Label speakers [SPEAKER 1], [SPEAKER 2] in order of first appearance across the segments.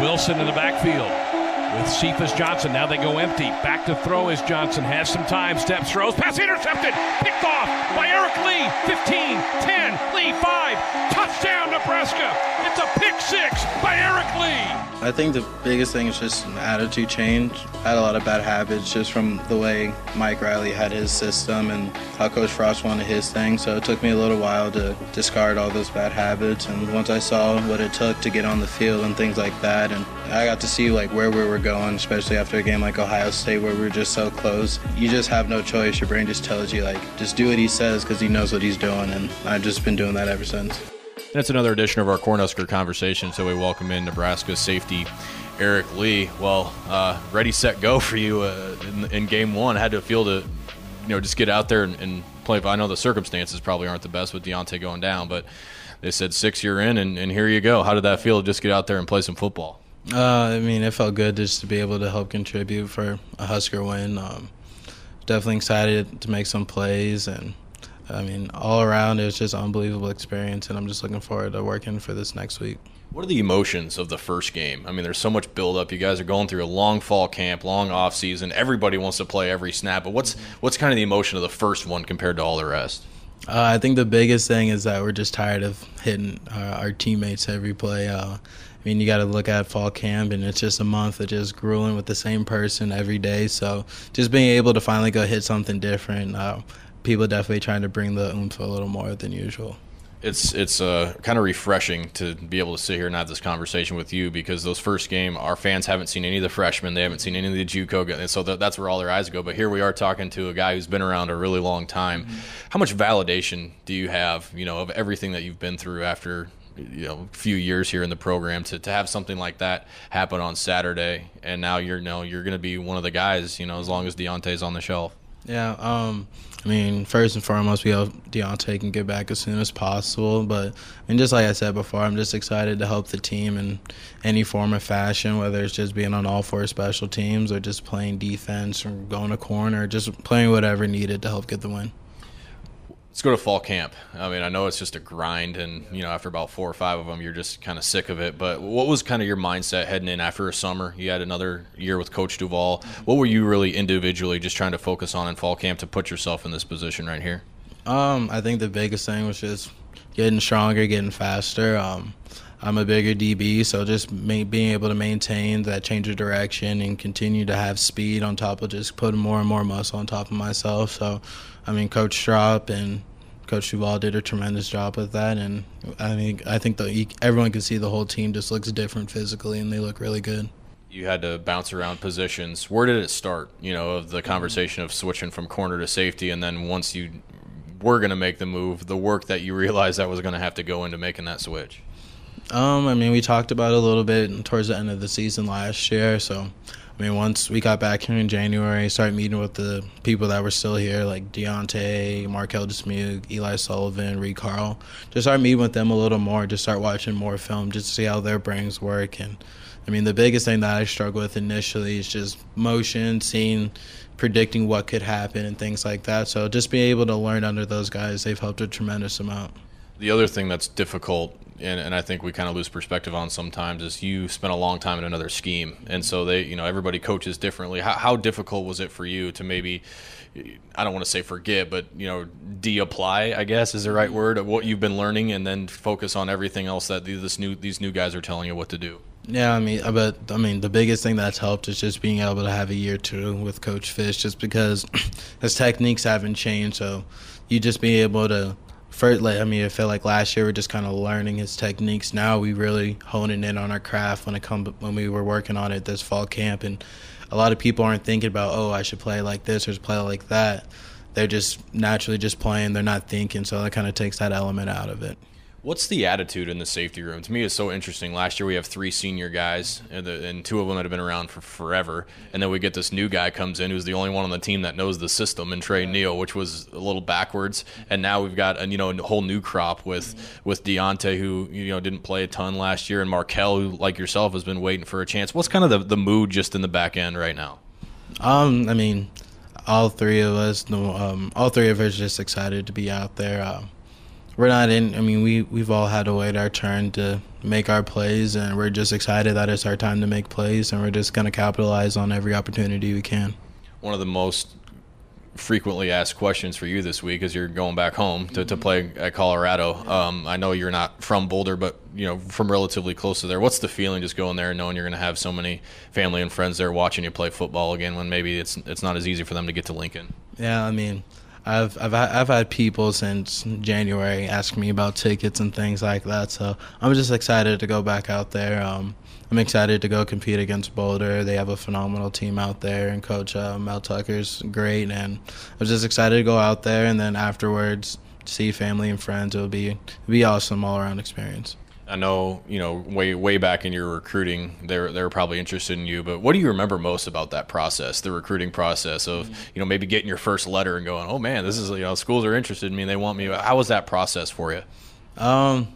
[SPEAKER 1] Wilson in the backfield with Cephus Johnson. Now they go empty. Back to throw as Johnson has some time. Steps, throws, pass intercepted. Picked off by Eric Lee. 15, 10, Lee 5. Touchdown, Nebraska. It's a pick six by Eric Lee.
[SPEAKER 2] I think the biggest thing is just an attitude change. I had a lot of bad habits just from the way Mike Riley had his system and how Coach Frost wanted his thing. So it took me a little while to discard all those bad habits. And once I saw what it took to get on the field and things like that, and I got to see like where we were going, especially after a game like Ohio State where we were just so close. You just have no choice. Your brain just tells you like just do what he says because he knows what he's doing, and I've just been doing that ever since.
[SPEAKER 3] That's another edition of our Cornhusker conversation. So we welcome in Nebraska safety Eric Lee. Well, uh, ready, set, go for you uh, in, in, game one. I had to feel to, you know, just get out there and, and, play. I know the circumstances probably aren't the best with Deontai going down, but they said six you're in, and, and here you go. How did that feel to just get out there and play some football?
[SPEAKER 2] Uh, I mean, it felt good just to be able to help contribute for a Husker win. Um, definitely excited to make some plays and – I mean, all around, it was just an unbelievable experience, and I'm just looking forward to working for this next week.
[SPEAKER 3] What are the emotions of the first game? I mean, there's so much buildup. You guys are going through a long fall camp, long off season. Everybody wants to play every snap, but what's what's kind of the emotion of the first one compared to all the rest?
[SPEAKER 2] Uh, I think the biggest thing is that we're just tired of hitting our, our teammates every play. Uh, I mean, you got to look at fall camp, and it's just a month of just grueling with the same person every day. So just being able to finally go hit something different. Uh, people definitely trying to bring the oomph a little more than usual.
[SPEAKER 3] It's it's uh, kind of refreshing to be able to sit here and have this conversation with you because those first game, our fans haven't seen any of the freshmen, they haven't seen any of the JUCO, and so that's where all their eyes go. But here we are talking to a guy who's been around a really long time. Mm-hmm. How much validation do you have, you know, of everything that you've been through after you know few years here in the program to, to have something like that happen on Saturday, and now you're you know you're going to be one of the guys, you know, as long as Deontai's on the shelf.
[SPEAKER 2] Yeah, um, I mean, first and foremost, we hope Deontai can get back as soon as possible. But mean, just like I said before, I'm just excited to help the team in any form of fashion, whether it's just being on all four special teams or just playing defense or going to corner, just playing whatever needed to help get the win
[SPEAKER 3] let's go to fall camp. I mean, I know it's just a grind, and you know, after about four or five of them, you're just kind of sick of it. But what was kind of your mindset heading in after a summer? You had another year with Coach Duval. What were you really individually just trying to focus on in fall camp to put yourself in this position right here?
[SPEAKER 2] Um, I think the biggest thing was just getting stronger, getting faster. Um, I'm a bigger DB, so just being able to maintain that change of direction and continue to have speed on top of just putting more and more muscle on top of myself. So, I mean, Coach Strop and Coach Duval did a tremendous job with that, and I mean, I think the everyone can see the whole team just looks different physically, and they look really good.
[SPEAKER 3] You had to bounce around positions. Where did it start? You know, of the conversation of switching from corner to safety, and then once you were going to make the move, the work that you realized that was going to have to go into making that switch.
[SPEAKER 2] Um, I mean, we talked about it a little bit towards the end of the season last year, so I mean, once we got back here in January, started meeting with the people that were still here, like Deontai, Marquel Dismuke, Eli Sullivan, Reed Carl. Just start meeting with them a little more, just start watching more film, just to see how their brains work. And I mean, the biggest thing that I struggle with initially is just motion, seeing, predicting what could happen, and things like that. So just being able to learn under those guys, they've helped a tremendous amount.
[SPEAKER 3] The other thing that's difficult and, and I think we kind of lose perspective on sometimes is you spent a long time in another scheme, and so they, you know, everybody coaches differently. How, how difficult was it for you to maybe, I don't want to say forget, but you know, de-apply, I guess is the right mm-hmm. word of what you've been learning, and then focus on everything else that this new these new guys are telling you what to do.
[SPEAKER 2] Yeah, I mean, but I mean, the biggest thing that's helped is just being able to have a year two with Coach Fish, just because his techniques haven't changed. So you just be able to first, like I mean, I feel like last year we are just kind of learning his techniques. Now we really honing in on our craft when it come when we were working on it this fall camp, and a lot of people aren't thinking about oh I should play like this or play like that. They're just naturally just playing. They're not thinking, so that kind of takes that element out of it.
[SPEAKER 3] What's the attitude in the safety room? To me, it's so interesting. Last year we have three senior guys, and, the, and, two of them that have been around for forever, and then we get this new guy comes in who's the only one on the team that knows the system, and Tre Neal, which was a little backwards. And now we've got a, you know a whole new crop with with Deontai, who you know didn't play a ton last year, and Marquel, who like yourself has been waiting for a chance. What's kind of the, the mood just in the back end right now?
[SPEAKER 2] Um, I mean, all three of us, um, all three of us, just excited to be out there. Uh, we're not in. I mean, we we've all had to wait our turn to make our plays, and we're just excited that it's our time to make plays, and we're just going to capitalize on every opportunity we can.
[SPEAKER 3] One of the most frequently asked questions for you this week as you're going back home to, to play at Colorado. Um, I know you're not from Boulder, but you know from relatively close to there. What's the feeling just going there and knowing you're going to have so many family and friends there watching you play football again when maybe it's it's not as easy for them to get to Lincoln?
[SPEAKER 2] Yeah, I mean, I've I've I've had people since January ask me about tickets and things like that. So I'm just excited to go back out there. Um, I'm excited to go compete against Boulder. They have a phenomenal team out there, and Coach uh, Mel Tucker's great. And I'm just excited to go out there, and then afterwards see family and friends. It'll be it'll be awesome all around experience.
[SPEAKER 3] I know, you know, way way back in your recruiting, they're they're probably interested in you. But what do you remember most about that process, the recruiting process of, you know, maybe getting your first letter and going, oh man, this is you know, schools are interested in me, they want me. How was that process for you?
[SPEAKER 2] Um,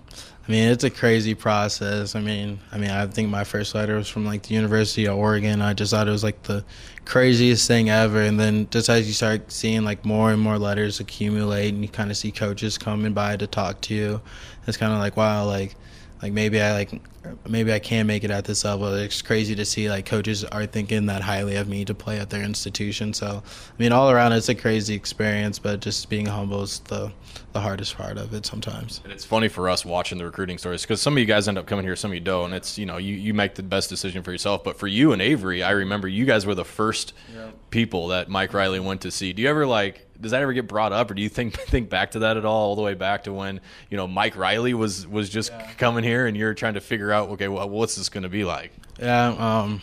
[SPEAKER 2] I mean, it's a crazy process. I mean, I mean, I think my first letter was from like the University of Oregon. I just thought it was like the craziest thing ever. And then just as you start seeing like more and more letters accumulate, and you kind of see coaches coming by to talk to you, it's kind of like wow, like like maybe I like maybe I can make it at this level. It's crazy to see like coaches are thinking that highly of me to play at their institution. So I mean, all around it's a crazy experience, but just being humble is the the hardest part of it sometimes.
[SPEAKER 3] And it's funny for us watching the recruiting stories because some of you guys end up coming here, some of you don't. And it's you know you you make the best decision for yourself. But for you and Avery, I remember you guys were the first yep. people that Mike Riley went to see. Do you ever like does that ever get brought up, or do you think think back to that at all, all the way back to when you know Mike Riley was was just yeah. coming here, and you're trying to figure out, okay, well, what's this going to be like?
[SPEAKER 2] Yeah, um,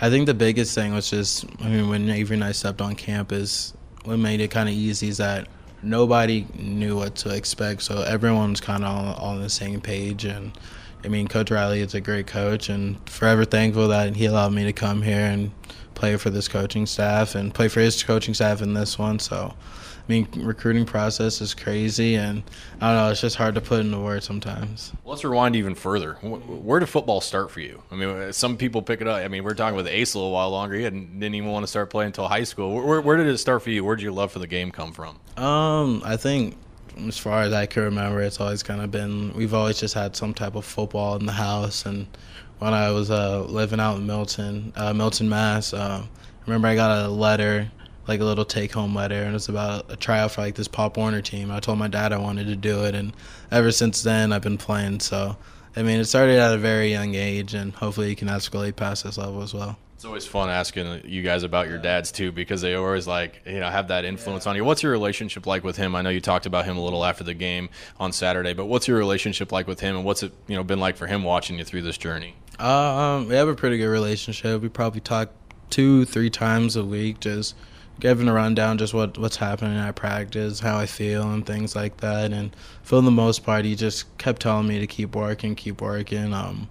[SPEAKER 2] I think the biggest thing was just, I mean, when Avery and I stepped on campus, what made it kind of easy is that nobody knew what to expect, so everyone's kind of on, on the same page, and. I mean, Coach Riley is a great coach, and forever thankful that he allowed me to come here and play for this coaching staff and play for his coaching staff in this one. So, I mean, recruiting process is crazy, and I don't know, it's just hard to put into words sometimes.
[SPEAKER 3] Let's rewind even further. Where did football start for you? I mean, some people pick it up. I mean, we are talking with Ace a little while longer. He didn't even want to start playing until high school. Where, where did it start for you? Where did your love for the game come from?
[SPEAKER 2] Um, I think as far as I can remember, it's always kind of been we've always just had some type of football in the house, and when I was uh, living out in Milton, uh, Milton, Mass. Uh, I remember I got a letter, like a little take-home letter, and it was about a tryout for like this Pop Warner team. I told my dad I wanted to do it, and ever since then I've been playing. So, I mean, it started at a very young age, and hopefully you can escalate past this level as well.
[SPEAKER 3] It's always fun asking you guys about your dads too, because they always like you know have that influence yeah. on you. What's your relationship like with him? I know you talked about him a little after the game on Saturday, but what's your relationship like with him, and what's it you know been like for him watching you through this journey?
[SPEAKER 2] Uh, um, we have a pretty good relationship. We probably talk two, three times a week, just giving a rundown, just what what's happening at practice, how I feel, and things like that. And for the most part, he just kept telling me to keep working, keep working. Um,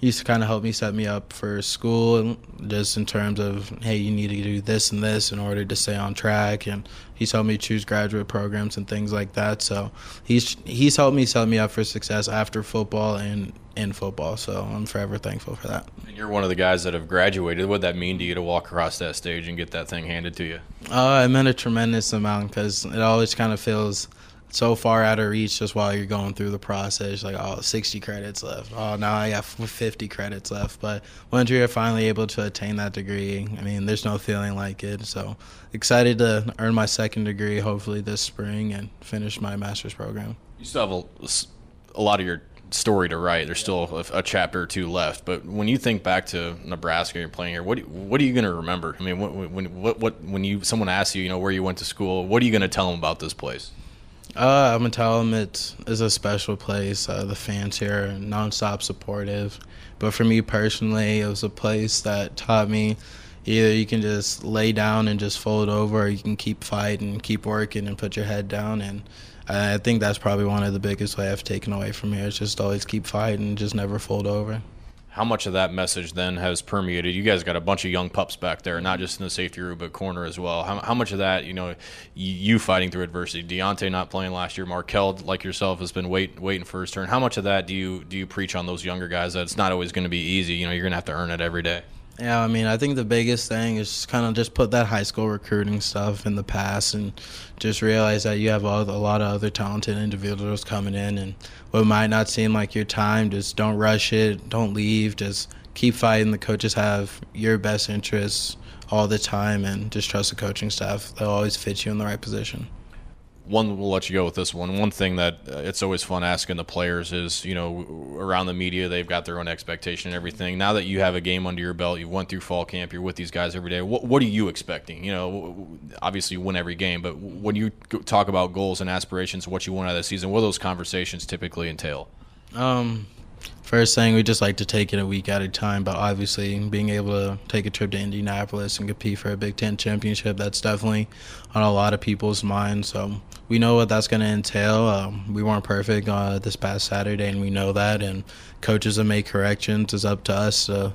[SPEAKER 2] he used to kind of help me set me up for school, just in terms of, hey, you need to do this and this in order to stay on track. And he's helped me choose graduate programs and things like that. So he's he's helped me set me up for success after football and in football. So I'm forever thankful for that.
[SPEAKER 3] And you're one of the guys that have graduated. What that mean to you to walk across that stage and get that thing handed to you?
[SPEAKER 2] Uh, it meant a tremendous amount because it always kind of feels – so far out of reach just while you're going through the process. Like, oh, 60 credits left. Oh, now I got 50 credits left. But once you're finally able to attain that degree, I mean, there's no feeling like it. So excited to earn my second degree hopefully this spring and finish my master's program.
[SPEAKER 3] You still have a, a lot of your story to write. There's still a, a, chapter or two left. But when you think back to Nebraska, you're playing here. What what are you going to remember? I mean, what, when what, what when you someone asks you, you know, where you went to school, what are you going to tell them about this place?
[SPEAKER 2] Uh, I'm gonna tell them it is a special place. Uh, the fans here are nonstop supportive, but for me personally, it was a place that taught me either you can just lay down and just fold over, or you can keep fighting, keep working, and put your head down. And I think that's probably one of the biggest way I've taken away from here is just always keep fighting, just never fold over
[SPEAKER 3] how much of that message then has permeated? You guys got a bunch of young pups back there, not just in the safety room, but corner as well. How, how much of that, you know, you fighting through adversity? Deontai not playing last year, Marquel, like yourself, has been wait, waiting for his turn. How much of that do you do you preach on those younger guys that it's not always going to be easy? You know, you're going to have to earn it every day.
[SPEAKER 2] Yeah, I mean, I think the biggest thing is kind of just put that high school recruiting stuff in the past and just realize that you have a lot of other talented individuals coming in and what might not seem like your time, just don't rush it, don't leave, just keep fighting. The coaches have your best interests all the time and just trust the coaching staff. They'll always fit you in the right position
[SPEAKER 3] one we'll let you go with this one. One thing that uh, it's always fun asking the players is, you know, around the media they've got their own expectation and everything. Now that you have a game under your belt, you went through fall camp, you're with these guys every day. What what are you expecting? You know, obviously you win every game, but when you talk about goals and aspirations, what you want out of the season, what do those conversations typically entail?
[SPEAKER 2] Um, First thing, we just like to take it a week at a time, but obviously being able to take a trip to Indianapolis and compete for a Big Ten championship, that's definitely on a lot of people's minds. So we know what that's going to entail. Um, we weren't perfect uh, this past Saturday, and we know that. And coaches have made corrections. It's up to us to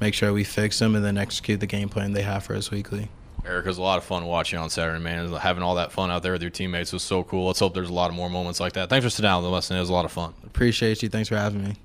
[SPEAKER 2] make sure we fix them and then execute the game plan they have for us weekly.
[SPEAKER 3] Eric, it was a lot of fun watching on Saturday, man. Having all that fun out there with your teammates was so cool. Let's hope there's a lot of more moments like that. Thanks for sitting down with us, and it was a lot of fun.
[SPEAKER 2] Appreciate you. Thanks for having me.